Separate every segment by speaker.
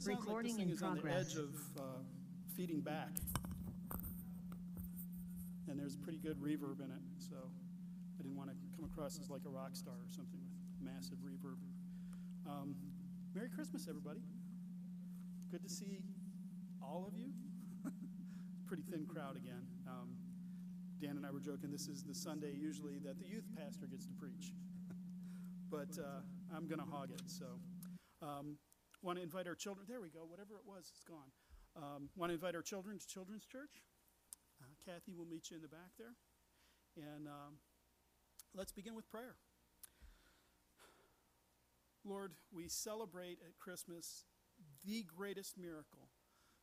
Speaker 1: Sounds like
Speaker 2: Recording
Speaker 1: this thing
Speaker 2: in
Speaker 1: is on the
Speaker 2: progress.
Speaker 1: edge of uh, feeding back. And there's pretty good reverb in it, so I didn't want to come across as like a rock star or something with massive reverb. Um, Merry Christmas, everybody. Good to see all of you. pretty thin crowd again. Um, Dan and I were joking, this is the Sunday usually that the youth pastor gets to preach. but uh, I'm going to hog it, so. Um, Want to invite our children, there we go, whatever it was, it's gone. Um, Want to invite our children to Children's Church. Uh, Kathy will meet you in the back there. And um, let's begin with prayer. Lord, we celebrate at Christmas the greatest miracle,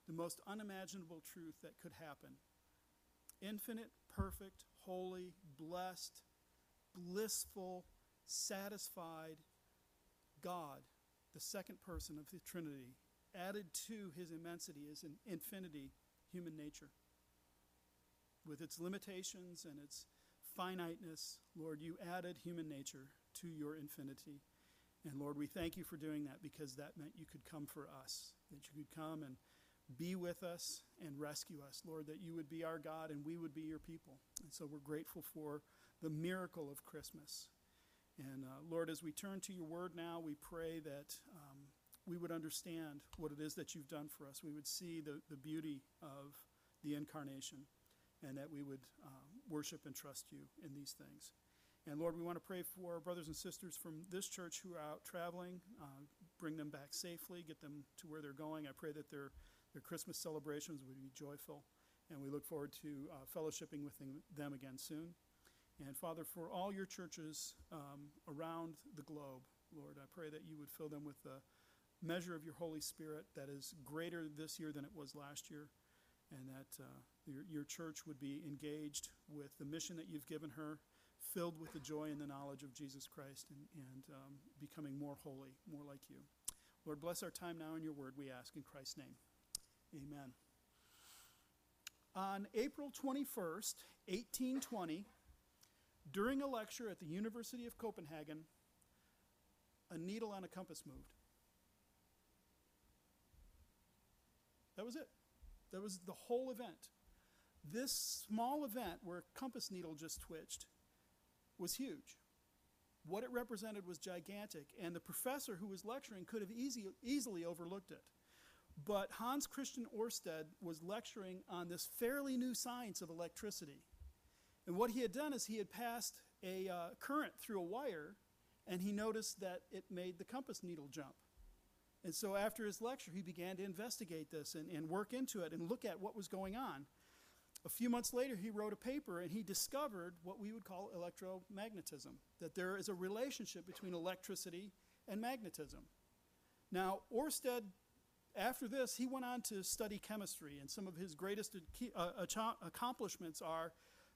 Speaker 1: the most unimaginable truth that could happen. Infinite, perfect, holy, blessed, blissful, satisfied God the second person of the Trinity, added to his immensity is an infinity human nature. With its limitations and its finiteness, Lord, you added human nature to your infinity. And Lord, we thank you for doing that because that meant you could come for us, that you could come and be with us and rescue us. Lord, that you would be our God and we would be your people. And so we're grateful for the miracle of Christmas. And uh, Lord, as we turn to your word now, we pray that um, we would understand what it is that you've done for us. We would see the, the beauty of the incarnation, and that we would uh, worship and trust you in these things. And Lord, we want to pray for our brothers and sisters from this church who are out traveling, uh, bring them back safely, get them to where they're going. I pray that their, their Christmas celebrations would be joyful, and we look forward to uh, fellowshipping with them again soon. And Father, for all your churches um, around the globe, Lord, I pray that you would fill them with the measure of your Holy Spirit that is greater this year than it was last year, and that uh, your, your church would be engaged with the mission that you've given her, filled with the joy and the knowledge of Jesus Christ, and, and um, becoming more holy, more like you. Lord, bless our time now in your word, we ask in Christ's name. Amen. On April 21st, 1820, during a lecture at the University of Copenhagen, a needle on a compass moved. That was it. That was the whole event. This small event where a compass needle just twitched was huge. What it represented was gigantic, and the professor who was lecturing could have easy, easily overlooked it. But Hans Christian Oersted was lecturing on this fairly new science of electricity. And what he had done is he had passed a uh, current through a wire, and he noticed that it made the compass needle jump. And so after his lecture, he began to investigate this and, and work into it and look at what was going on. A few months later, he wrote a paper and he discovered what we would call electromagnetism, that there is a relationship between electricity and magnetism. Now, Oersted, after this, he went on to study chemistry, and some of his greatest uh, accomplishments are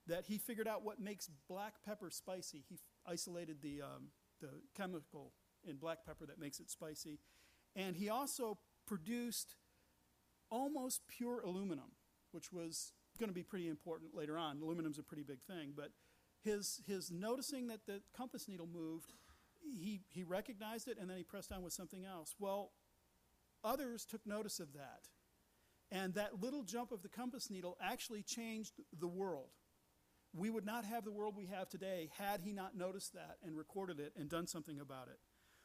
Speaker 1: that he figured out what makes black pepper spicy. He isolated the, um, the chemical in black pepper that makes it spicy. And he also produced almost pure aluminum, which was going to be pretty important later on. Aluminum's a pretty big thing, but his, his noticing that the compass needle moved, he, he recognized it and then he pressed on with something else. Well, others took notice of that. And that little jump of the compass needle actually changed the world. We would not have the world we have today had he not noticed that and recorded it and done something about it.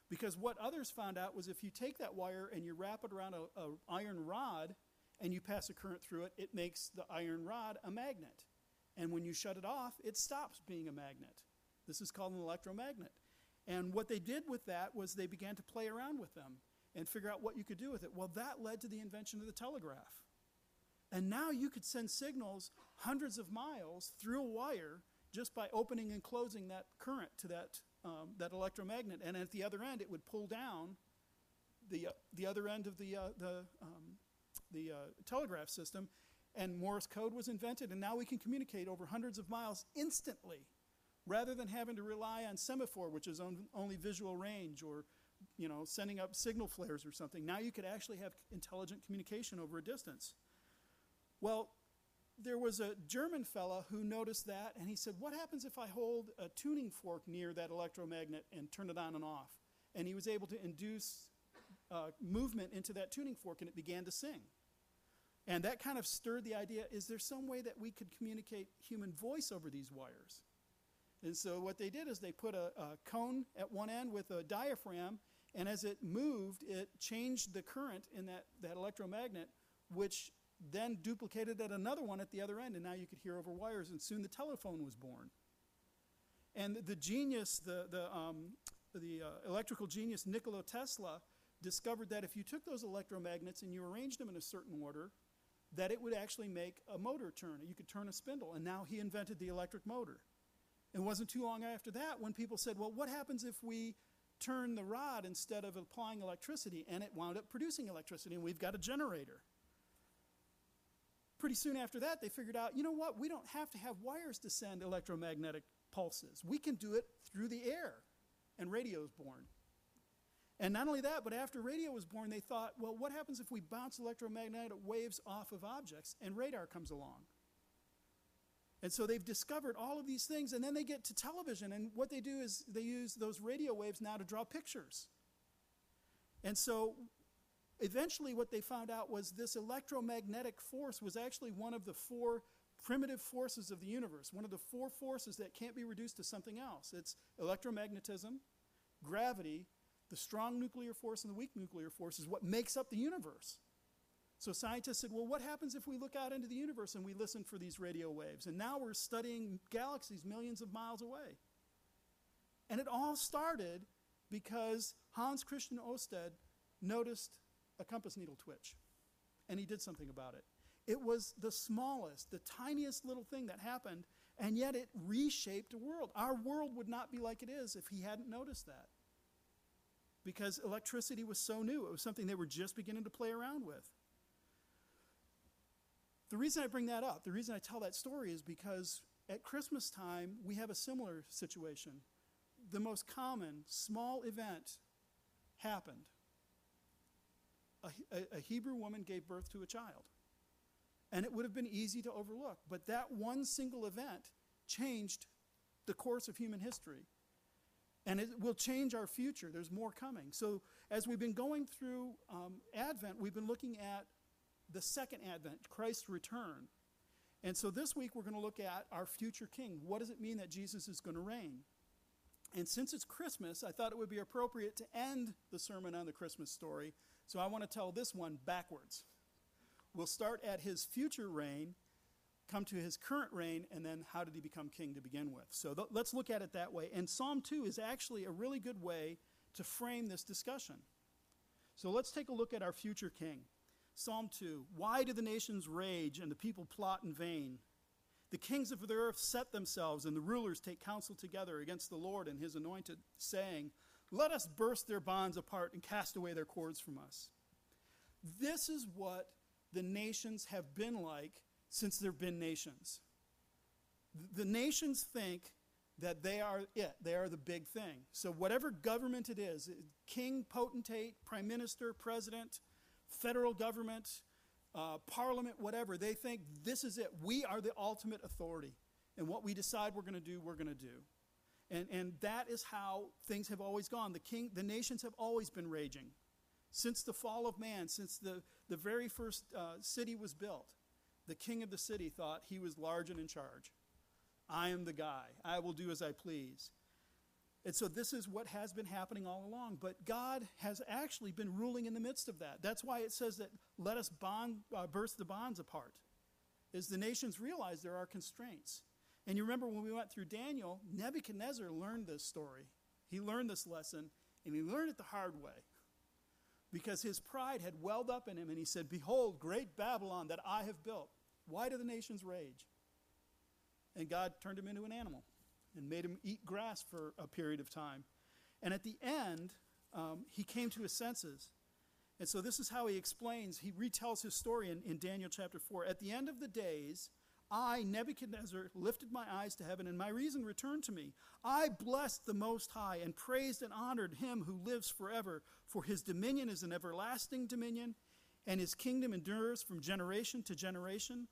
Speaker 1: Because what others found out was if you take that wire and you wrap it around an iron rod and you pass a current through it, it makes the iron rod a magnet. And when you shut it off, it stops being a magnet. This is called an electromagnet. And what they did with that was they began to play around with them and figure out what you could do with it. Well, that led to the invention of the telegraph. And now you could send signals hundreds of miles through a wire just by opening and closing that current to that, um, that electromagnet. And at the other end, it would pull down the, uh, the other end of the, uh, the, um, the uh, telegraph system. And Morse code was invented, and now we can communicate over hundreds of miles instantly rather than having to rely on semaphore, which is on, only visual range, or you know, sending up signal flares or something. Now you could actually have intelligent communication over a distance. Well, there was a German fella who noticed that, and he said, What happens if I hold a tuning fork near that electromagnet and turn it on and off? And he was able to induce uh, movement into that tuning fork and it began to sing. And that kind of stirred the idea is there some way that we could communicate human voice over these wires? And so what they did is they put a, a cone at one end with a diaphragm, and as it moved, it changed the current in that, that electromagnet, which then duplicated at another one at the other end, and now you could hear over wires, and soon the telephone was born. And the genius, the, the, um, the uh, electrical genius Nikola Tesla, discovered that if you took those electromagnets and you arranged them in a certain order, that it would actually make a motor turn. You could turn a spindle, and now he invented the electric motor. It wasn't too long after that when people said, well, what happens if we turn the rod instead of applying electricity? And it wound up producing electricity, and we've got a generator. Pretty soon after that, they figured out, you know what, we don't have to have wires to send electromagnetic pulses. We can do it through the air. And radio is born. And not only that, but after radio was born, they thought, well, what happens if we bounce electromagnetic waves off of objects? And radar comes along. And so they've discovered all of these things, and then they get to television, and what they do is they use those radio waves now to draw pictures. And so eventually, what they found out was this electromagnetic force was actually one of the four primitive forces of the universe, one of the four forces that can't be reduced to something else. It's electromagnetism, gravity, the strong nuclear force, and the weak nuclear force is what makes up the universe. So scientists said, well, what happens if we look out into the universe and we listen for these radio waves? And now we're studying galaxies millions of miles away. And it all started because Hans Christian Oersted noticed a compass needle twitch. And he did something about it. It was the smallest, the tiniest little thing that happened, and yet it reshaped a world. Our world would not be like it is if he hadn't noticed that. Because electricity was so new, it was something they were just beginning to play around with. The reason I bring that up, the reason I tell that story is because at Christmas time, we have a similar situation. The most common small event happened. A, a, Hebrew woman gave birth to a child. And it would have been easy to overlook. But that one single event changed the course of human history. And it will change our future. There's more coming. So, as we've been going through um, Advent, we've been looking at the second advent, Christ's return. And so this week we're going to look at our future king. What does it mean that Jesus is going to reign? And since it's Christmas, I thought it would be appropriate to end the sermon on the Christmas story. So I want to tell this one backwards. We'll start at his future reign, come to his current reign, and then how did he become king to begin with. So th- let's look at it that way. And Psalm 2 is actually a really good way to frame this discussion. So let's take a look at our future king. Psalm 2 Why do the nations rage and the people plot in vain? The kings of the earth set themselves, and the rulers take counsel together against the Lord and his anointed, saying, Let us burst their bonds apart and cast away their cords from us. This is what the nations have been like since there have been nations. The nations think that they are it, they are the big thing. So, whatever government it is king, potentate, prime minister, president, federal government, uh, parliament, whatever, they think this is it. We are the ultimate authority. And what we decide we're going to do, we're going to do. And, and that is how things have always gone. The, king, the nations have always been raging. Since the fall of man, since the, the very first uh, city was built, the king of the city thought he was large and in charge. I am the guy. I will do as I please. And so this is what has been happening all along. But God has actually been ruling in the midst of that. That's why it says that let us bond, uh, burst the bonds apart, is the nations realize there are constraints. And you remember when we went through Daniel, Nebuchadnezzar learned this story. He learned this lesson, and he learned it the hard way. Because his pride had welled up in him, and he said, Behold, great Babylon that I have built. Why do the nations rage? And God turned him into an animal and made him eat grass for a period of time. And at the end, um, he came to his senses. And so this is how he explains, he retells his story in, in Daniel chapter 4. At the end of the days, I, Nebuchadnezzar, lifted my eyes to heaven, and my reason returned to me. I blessed the Most High and praised and honored him who lives forever, for his dominion is an everlasting dominion, and his kingdom endures from generation to generation.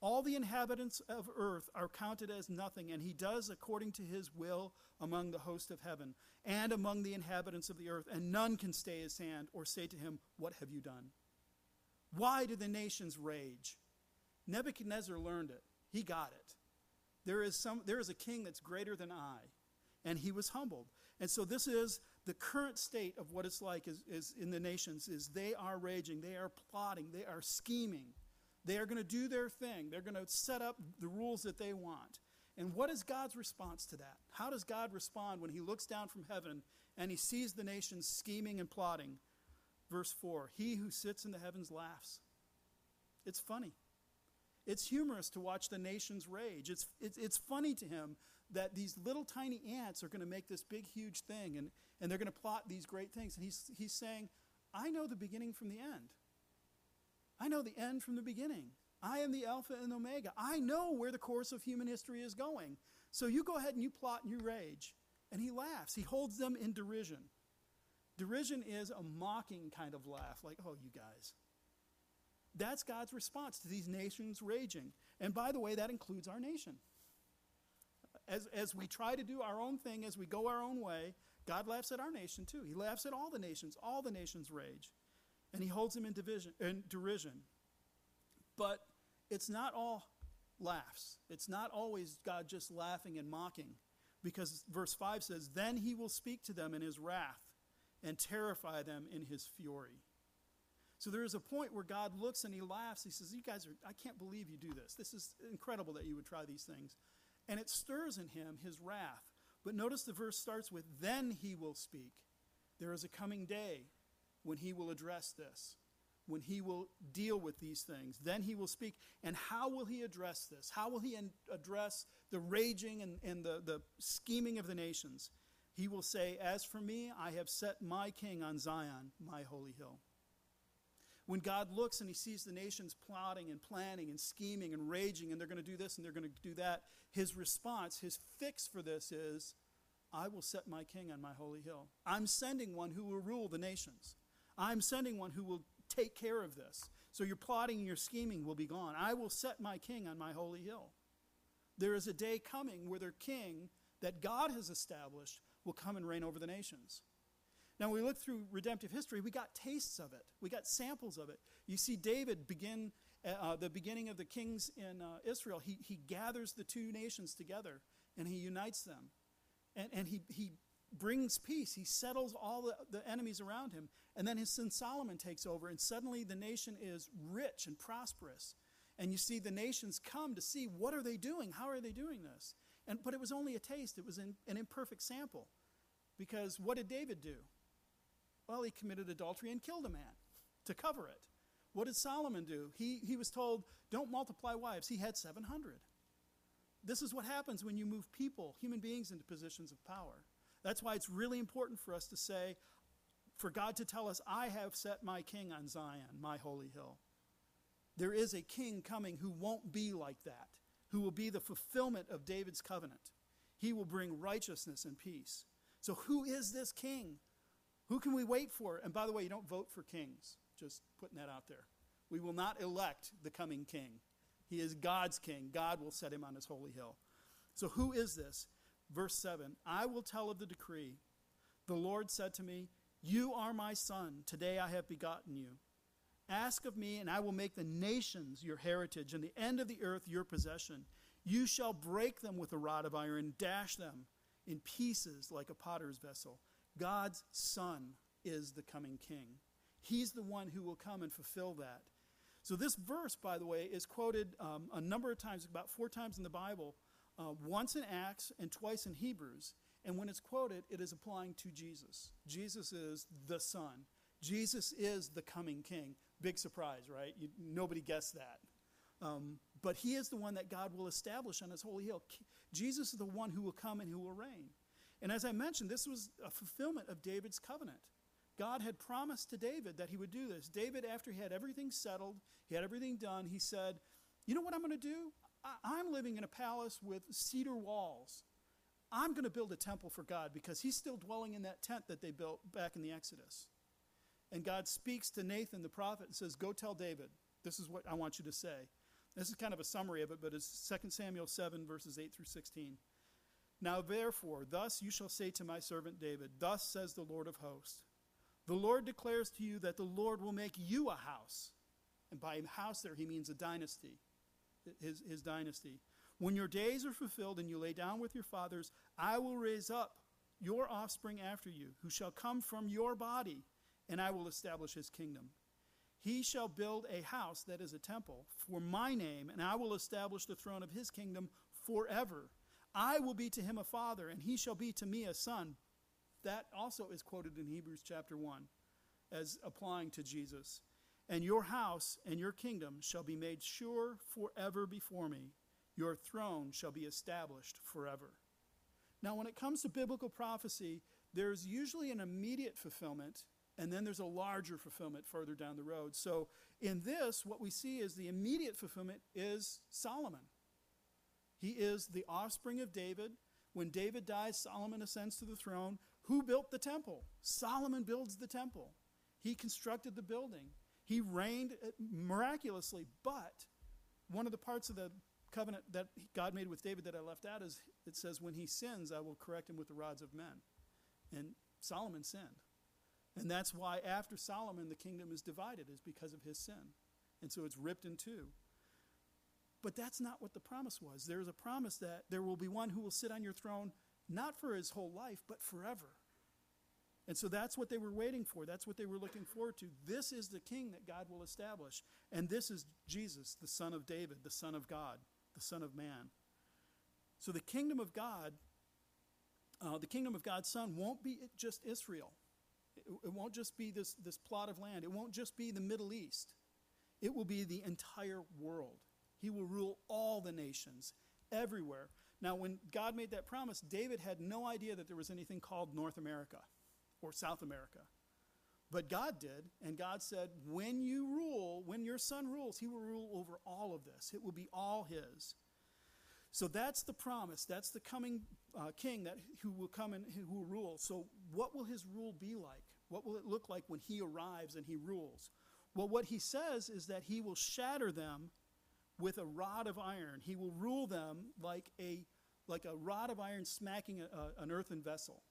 Speaker 1: All the inhabitants of earth are counted as nothing, and he does according to his will among the host of heaven and among the inhabitants of the earth, and none can stay his hand or say to him, What have you done? Why do the nations rage? Nebuchadnezzar learned it. He got it. There is, some, there is a king that's greater than I, and he was humbled. And so this is the current state of what it's like is, is in the nations is they are raging, they are plotting, they are scheming. They are going to do their thing. They're going to set up the rules that they want. And what is God's response to that? How does God respond when he looks down from heaven and he sees the nations scheming and plotting? Verse 4 He who sits in the heavens laughs. It's funny. It's humorous to watch the nations rage. It's, it's, it's funny to him that these little tiny ants are going to make this big, huge thing and, and they're going to plot these great things. And he's, he's saying, I know the beginning from the end. I know the end from the beginning. I am the Alpha and Omega. I know where the course of human history is going. So you go ahead and you plot and you rage. And he laughs. He holds them in derision. Derision is a mocking kind of laugh, like, oh, you guys. That's God's response to these nations raging. And by the way, that includes our nation. As, as we try to do our own thing, as we go our own way, God laughs at our nation too. He laughs at all the nations. All the nations rage and he holds them in, division, in derision. But it's not all laughs. It's not always God just laughing and mocking. Because verse 5 says, Then he will speak to them in his wrath and terrify them in his fury. So there is a point where God looks and he laughs. He says, You guys are, I can't believe you do this. This is incredible that you would try these things. And it stirs in him his wrath. But notice the verse starts with, Then he will speak. There is a coming day when he will address this, when he will deal with these things. Then he will speak. And how will he address this? How will he address the raging and, and the, the scheming of the nations? He will say, As for me, I have set my king on Zion, my holy hill. When God looks and he sees the nations plotting and planning and scheming and raging, and they're going to do this and they're going to do that, his response, his fix for this is, I will set my king on my holy hill. I'm sending one who will rule the nations. I'm sending one who will take care of this. So your plotting and your scheming will be gone. I will set my king on my holy hill. There is a day coming where their king that God has established will come and reign over the nations. Now, when we look through redemptive history, we got tastes of it. We got samples of it. You see David begin uh, uh the beginning of the kings in uh, Israel. He, he gathers the two nations together and he unites them. And, and he, he brings peace. He settles all the, the enemies around him. And then his son Solomon takes over, and suddenly the nation is rich and prosperous. And you see the nations come to see what are they doing? How are they doing this? And, but it was only a taste. It was an, an imperfect sample. Because what did David do? Well, he committed adultery and killed a man to cover it. What did Solomon do? He, he was told, don't multiply wives. He had 700. This is what happens when you move people, human beings, into positions of power. That's why it's really important for us to say, for God to tell us, I have set my king on Zion, my holy hill. There is a king coming who won't be like that, who will be the fulfillment of David's covenant. He will bring righteousness and peace. So, who is this king? Who can we wait for? And by the way, you don't vote for kings. Just putting that out there. We will not elect the coming king. He is God's king. God will set him on his holy hill. So, who is this? Verse 7 I will tell of the decree. The Lord said to me, You are my son. Today I have begotten you. Ask of me, and I will make the nations your heritage, and the end of the earth your possession. You shall break them with a rod of iron, dash them in pieces like a potter's vessel. God's son is the coming king. He's the one who will come and fulfill that. So, this verse, by the way, is quoted um, a number of times, about four times in the Bible, uh, once in Acts and twice in Hebrews. And when it's quoted, it is applying to Jesus. Jesus is the Son. Jesus is the coming King. Big surprise, right? You, nobody guessed that. Um, but he is the one that God will establish on his holy hill. Jesus is the one who will come and who will reign. And as I mentioned, this was a fulfillment of David's covenant. God had promised to David that he would do this. David, after he had everything settled, he had everything done, he said, You know what I'm going to do? I, am living in a palace with cedar walls. I'm going to build a temple for God because he's still dwelling in that tent that they built back in the Exodus. And God speaks to Nathan the prophet and says, Go tell David, this is what I want you to say. This is kind of a summary of it, but it's 2 Samuel 7, verses 8 through 16. Now, therefore, thus you shall say to my servant David, Thus says the Lord of hosts The Lord declares to you that the Lord will make you a house. And by house, there he means a dynasty, his, his dynasty. When your days are fulfilled and you lay down with your fathers, I will raise up your offspring after you, who shall come from your body, and I will establish his kingdom. He shall build a house that is a temple for my name, and I will establish the throne of his kingdom forever. I will be to him a father, and he shall be to me a son. That also is quoted in Hebrews chapter 1 as applying to Jesus. And your house and your kingdom shall be made sure forever before me. Your throne shall be established forever. Now, when it comes to biblical prophecy, there's usually an immediate fulfillment and then there's a larger fulfillment further down the road. So in this, what we see is the immediate fulfillment is Solomon. He is the offspring of David. When David dies, Solomon ascends to the throne. Who built the temple? Solomon builds the temple. He constructed the building. He reigned uh, miraculously, but one of the parts of the covenant that God made with David that I left out is it says, When he sins, I will correct him with the rods of men. And Solomon sinned. And that's why after Solomon, the kingdom is divided, is because of his sin. And so it's ripped in two. But that's not what the promise was. There's a promise that there will be one who will sit on your throne, not for his whole life, but forever. And so that's what they were waiting for. That's what they were looking forward to. This is the king that God will establish. And this is Jesus, the Son of David, the Son of God, the Son of Man. So the kingdom of God, uh, the kingdom of God's Son, won't be just Israel. It won't just be this, this plot of land. It won't just be the Middle East. It will be the entire world. He will rule all the nations, everywhere. Now, when God made that promise, David had no idea that there was anything called North America or South America. But God did, and God said, when you rule, when your son rules, he will rule over all of this. It will be all his. So that's the promise. That's the coming uh, king that who will come and who will rule. So what will his rule be like? What will it look like when he arrives and he rules? Well, what he says is that he will shatter them with a rod of iron. He will rule them like a, like a rod of iron smacking a, a, an earthen vessel.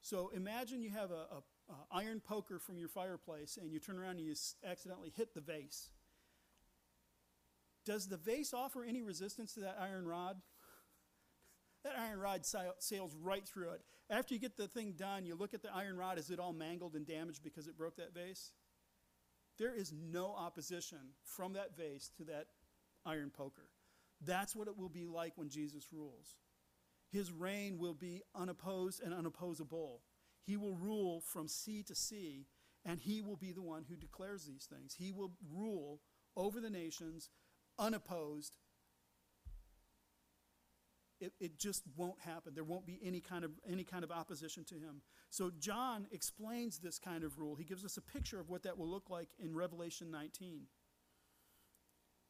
Speaker 1: So imagine you have a, a, iron poker from your fireplace and you turn around and you accidentally hit the vase. Does the vase offer any resistance to that iron rod? That iron rod sails right through it. After you get the thing done, you look at the iron rod, is it all mangled and damaged because it broke that vase? There is no opposition from that vase to that iron poker. That's what it will be like when Jesus rules. His reign will be unopposed and unopposable. He will rule from sea to sea, and he will be the one who declares these things. He will rule over the nations unopposed it, it just won't happen. There won't be any kind of any kind of opposition to him. So John explains this kind of rule. He gives us a picture of what that will look like in Revelation 19.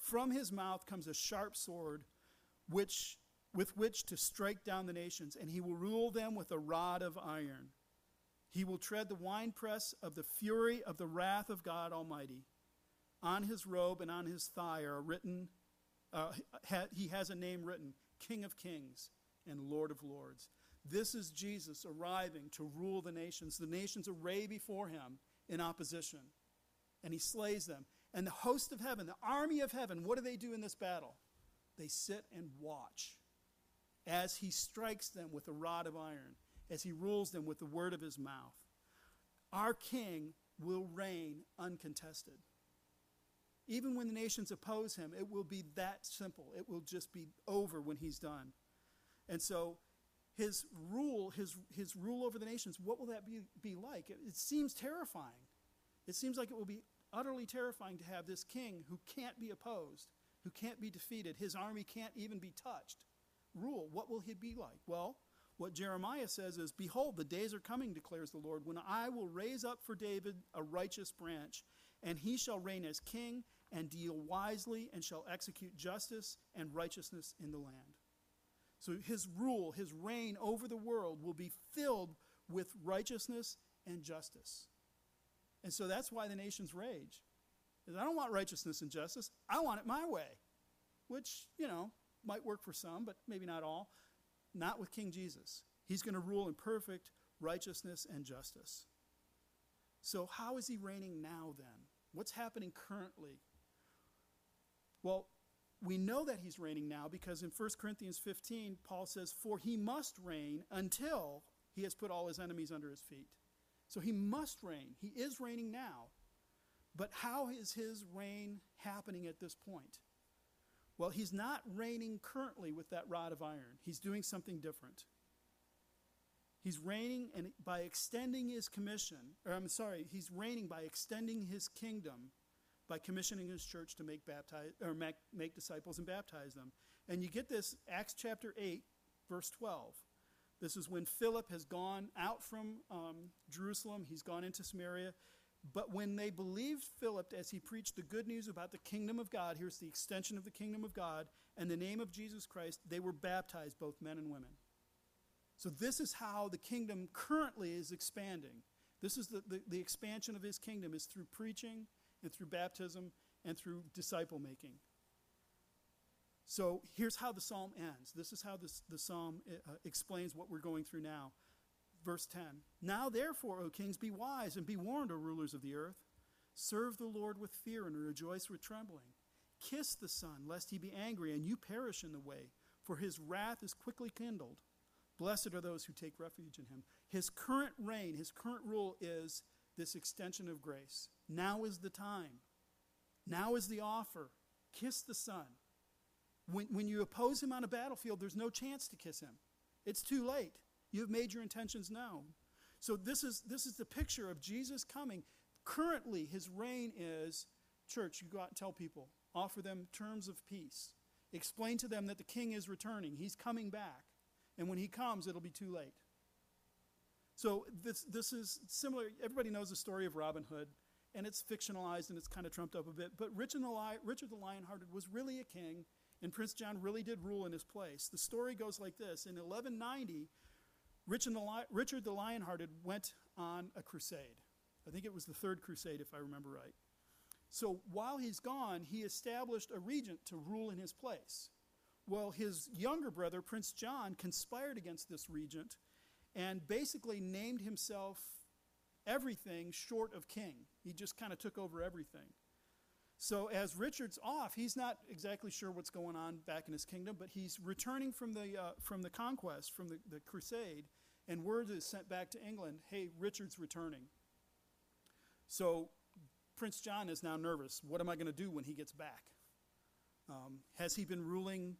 Speaker 1: From his mouth comes a sharp sword, which, with which to strike down the nations, and he will rule them with a rod of iron. He will tread the winepress of the fury of the wrath of God Almighty. On his robe and on his thigh are written uh, he has a name written King of Kings and Lord of Lords. This is Jesus arriving to rule the nations. The nations array before him in opposition, and he slays them. And the host of heaven, the army of heaven, what do they do in this battle? They sit and watch as he strikes them with a rod of iron, as he rules them with the word of his mouth. Our king will reign uncontested. Even when the nations oppose him, it will be that simple. It will just be over when he's done. And so his rule, his, his rule over the nations, what will that be, be like? It, it seems terrifying. It seems like it will be utterly terrifying to have this king who can't be opposed, who can't be defeated, his army can't even be touched, rule. What will he be like? Well, what Jeremiah says is, Behold, the days are coming, declares the Lord, when I will raise up for David a righteous branch, and he shall reign as king and deal wisely and shall execute justice and righteousness in the land. So his rule, his reign over the world will be filled with righteousness and justice. And so that's why the nations rage. Is I don't want righteousness and justice. I want it my way, which, you know, might work for some, but maybe not all. Not with King Jesus. He's going to rule in perfect righteousness and justice. So, how is he reigning now then? What's happening currently? Well, we know that he's reigning now because in 1 Corinthians 15, Paul says, For he must reign until he has put all his enemies under his feet. So he must reign. He is reigning now. But how is his reign happening at this point? Well, he's not reigning currently with that rod of iron. He's doing something different. He's reigning and by extending his commission, or I'm sorry, he's reigning by extending his kingdom by commissioning his church to make baptize or make, make disciples and baptize them. And you get this Acts chapter 8, verse 12. This is when Philip has gone out from um, Jerusalem, he's gone into Samaria. But when they believed Philip as he preached the good news about the kingdom of God, here's the extension of the kingdom of God, and the name of Jesus Christ, they were baptized, both men and women. So, this is how the kingdom currently is expanding. This is the, the, the expansion of his kingdom is through preaching and through baptism and through disciple making. So here's how the psalm ends. This is how this, the psalm uh, explains what we're going through now. Verse 10 Now therefore, O kings, be wise and be warned, O rulers of the earth. Serve the Lord with fear and rejoice with trembling. Kiss the Son, lest he be angry and you perish in the way, for his wrath is quickly kindled. Blessed are those who take refuge in him. His current reign, his current rule is this extension of grace. Now is the time. Now is the offer. Kiss the Son. When, when you oppose him on a battlefield, there's no chance to kiss him. It's too late. You've made your intentions known. So this is this is the picture of Jesus coming. Currently, his reign is church, you go out and tell people, offer them terms of peace. Explain to them that the king is returning. He's coming back. And when he comes, it'll be too late. So this this is similar. Everybody knows the story of Robin Hood, and it's fictionalized and it's kind of trumped up a bit. But Richard the, Richard the Lionhearted was really a king and Prince John really did rule in his place. The story goes like this In 1190, Richard the, Lionhearted went on a crusade. I think it was the Third Crusade, if I remember right. So while he's gone, he established a regent to rule in his place. Well, his younger brother, Prince John, conspired against this regent and basically named himself everything short of king. He just kind of took over everything. So as Richard's off, he's not exactly sure what's going on back in his kingdom, but he's returning from the, uh, from the conquest, from the, the crusade, and word is sent back to England, hey, Richard's returning. So Prince John is now nervous. What am I going to do when he gets back? Um, has he been ruling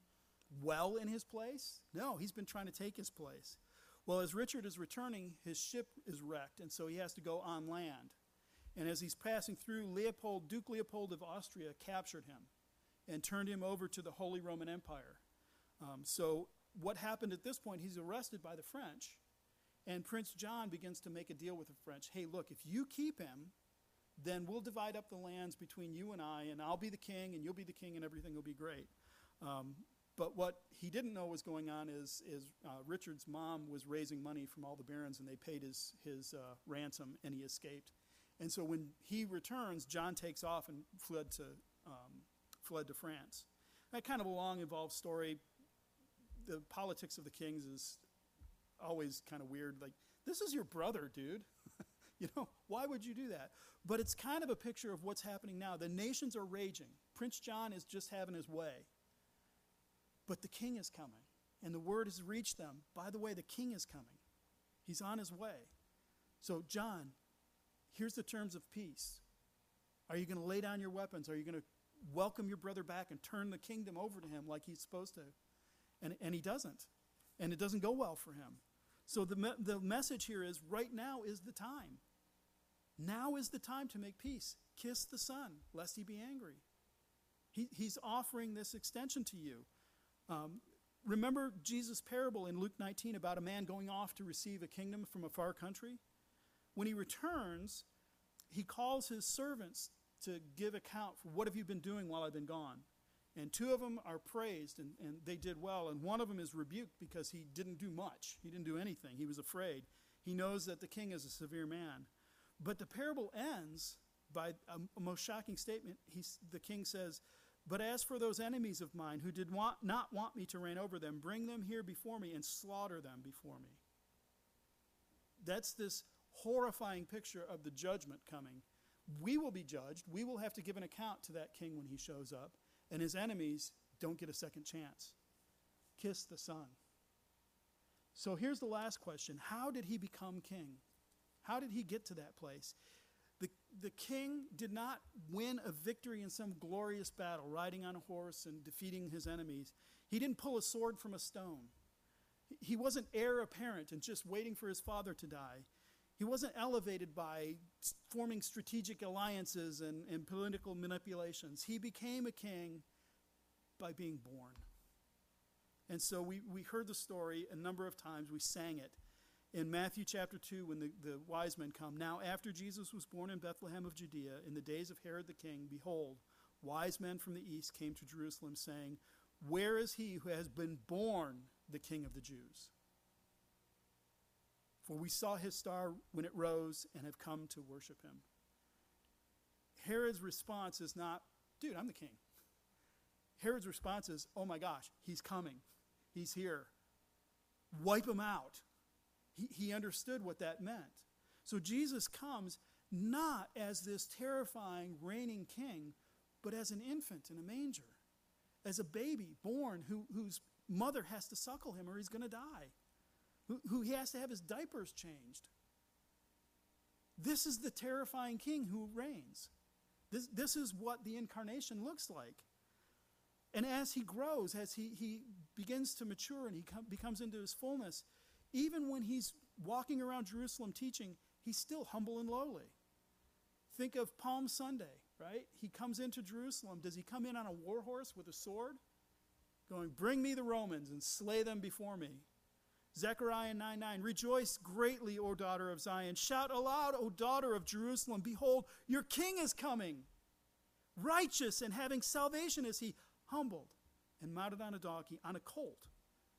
Speaker 1: well in his place? No, he's been trying to take his place. Well, as Richard is returning, his ship is wrecked, and so he has to go on land. And as he's passing through, Leopold, Duke Leopold of Austria captured him and turned him over to the Holy Roman Empire. Um, so, what happened at this point? He's arrested by the French, and Prince John begins to make a deal with the French. Hey, look, if you keep him, then we'll divide up the lands between you and I, and I'll be the king, and you'll be the king, and everything will be great. Um, but what he didn't know was going on is, is uh, Richard's mom was raising money from all the barons, and they paid his, his uh, ransom, and he escaped. And so when he returns, John takes off and fled to, um, fled to France. That kind of a long, involved story. The politics of the kings is always kind of weird. Like, this is your brother, dude. you know, why would you do that? But it's kind of a picture of what's happening now. The nations are raging. Prince John is just having his way. But the king is coming. And the word has reached them. By the way, the king is coming. He's on his way. So, John, Here's the terms of peace. Are you going to lay down your weapons? Are you going to welcome your brother back and turn the kingdom over to him like he's supposed to? And, and he doesn't. And it doesn't go well for him. So the, me- the message here is right now is the time. Now is the time to make peace. Kiss the Son, lest he be angry. He, he's offering this extension to you. Um, remember Jesus' parable in Luke 19 about a man going off to receive a kingdom from a far country? When he returns, he calls his servants to give account for what have you been doing while I've been gone. And two of them are praised and, and they did well, and one of them is rebuked because he didn't do much. He didn't do anything. He was afraid. He knows that the king is a severe man. But the parable ends by a, a most shocking statement. He's, the king says, But as for those enemies of mine who did want, not want me to reign over them, bring them here before me and slaughter them before me. That's this horrifying picture of the judgment coming. We will be judged. We will have to give an account to that king when he shows up, and his enemies don't get a second chance. Kiss the Son. So here's the last question How did he become king? How did he get to that place? The, the king did not win a victory in some glorious battle, riding on a horse and defeating his enemies. He didn't pull a sword from a stone. He wasn't heir apparent and just waiting for his father to die. He wasn't elevated by forming strategic alliances and, and political manipulations. He became a king by being born. And so we, we heard the story a number of times. We sang it in Matthew chapter 2 when the, the wise men come. Now, after Jesus was born in Bethlehem of Judea, in the days of Herod the king, behold, wise men from the east came to Jerusalem, saying, Where is he who has been born the king of the Jews? For we saw his star when it rose and have come to worship him. Herod's response is not, Dude, I'm the king. Herod's response is, Oh my gosh, he's coming. He's here. Wipe him out. He, he understood what that meant. So Jesus comes not as this terrifying reigning king, but as an infant in a manger, as a baby born who, whose mother has to suckle him or he's going to die, who, who he has to have his diapers changed. This is the terrifying king who reigns. This, this is what the incarnation looks like. And as he grows, as he, he begins to mature and he com- becomes into his fullness, even when he's walking around Jerusalem teaching, he's still humble and lowly. Think of Palm Sunday, right? He comes into Jerusalem. Does he come in on a war horse with a sword? Going, Bring me the Romans and slay them before me. Zechariah 9 9, Rejoice greatly, O daughter of Zion. Shout aloud, O daughter of Jerusalem. Behold, your king is coming. Righteous and having salvation is he, humbled and mounted on a donkey, on a colt,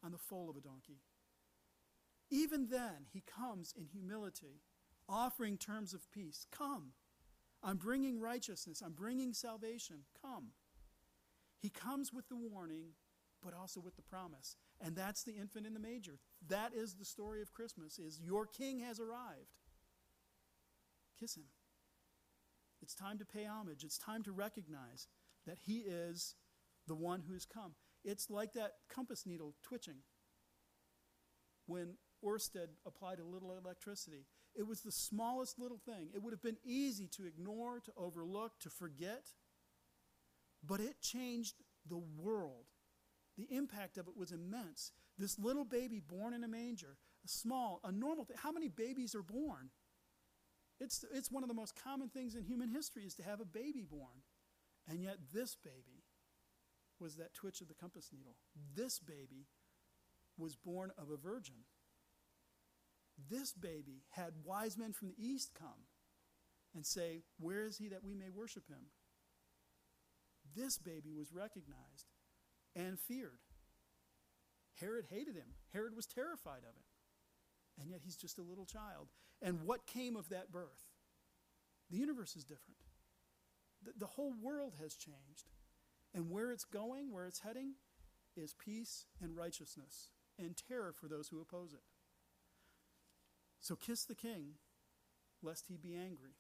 Speaker 1: on the foal of a donkey. Even then, he comes in humility, offering terms of peace. Come. I'm bringing righteousness. I'm bringing salvation. Come. He comes with the warning, but also with the promise. And that's the infant in the manger. That is the story of Christmas is your king has arrived. Kiss him. It's time to pay homage. It's time to recognize that he is the one who has come. It's like that compass needle twitching. When Orsted applied a little electricity. It was the smallest little thing. It would have been easy to ignore, to overlook, to forget, but it changed the world. The impact of it was immense. This little baby born in a manger, a small, a normal thing. How many babies are born? It's, it's one of the most common things in human history is to have a baby born. And yet this baby was that twitch of the compass needle. This baby was born of a virgin. This baby had wise men from the east come and say, Where is he that we may worship him? This baby was recognized and feared. Herod hated him. Herod was terrified of him. And yet he's just a little child. And what came of that birth? The universe is different. The, the whole world has changed. And where it's going, where it's heading, is peace and righteousness and terror for those who oppose it. So kiss the king, lest he be angry.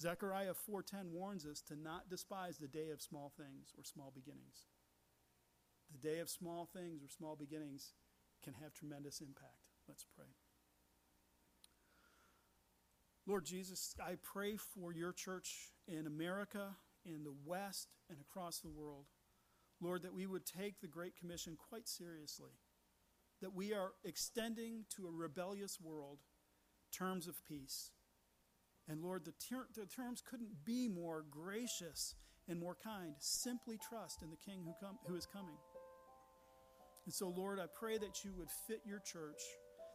Speaker 1: Zechariah 4:10 warns us to not despise the day of small things or small beginnings. The day of small things or small beginnings can have tremendous impact. Let's pray. Lord Jesus, I pray for your church in America, in the West, and across the world. Lord, that we would take the Great Commission quite seriously, that we are extending to a rebellious world terms of peace. And Lord, the, ter- the terms couldn't be more gracious and more kind. Simply trust in the King who, come, who is coming. And so, Lord, I pray that you would fit your church,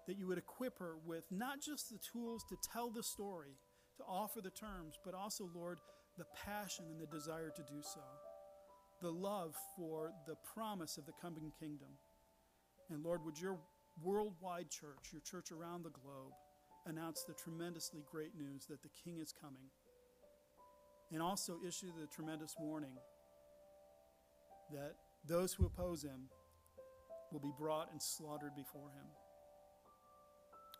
Speaker 1: that you would equip her with not just the tools to tell the story, to offer the terms, but also, Lord, the passion and the desire to do so, the love for the promise of the coming kingdom. And Lord, would your worldwide church, your church around the globe, announce the tremendously great news that the King is coming. And also issue the tremendous warning that those who oppose him will be brought and slaughtered before him.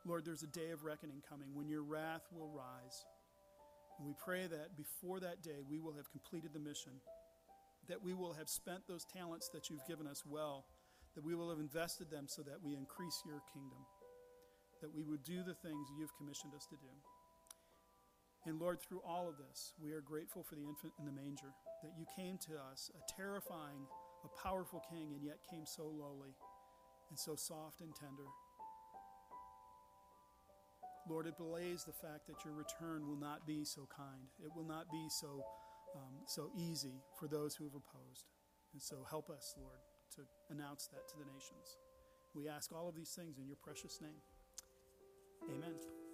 Speaker 1: Lord, there's a day of reckoning coming when your wrath will rise. And we pray that before that day we will have completed the mission, that we will have spent those talents that you've given us well, that we will have invested them so that we increase your kingdom that we would do the things you've commissioned us to do. And Lord, through all of this, we are grateful for the infant in the manger, that you came to us, a terrifying, a powerful king, and yet came so lowly and so soft and tender. Lord, it belays the fact that your return will not be so kind. It will not be so, um, so easy for those who have opposed. And so help us, Lord, to announce that to the nations. We ask all of these things in your precious name. Amen.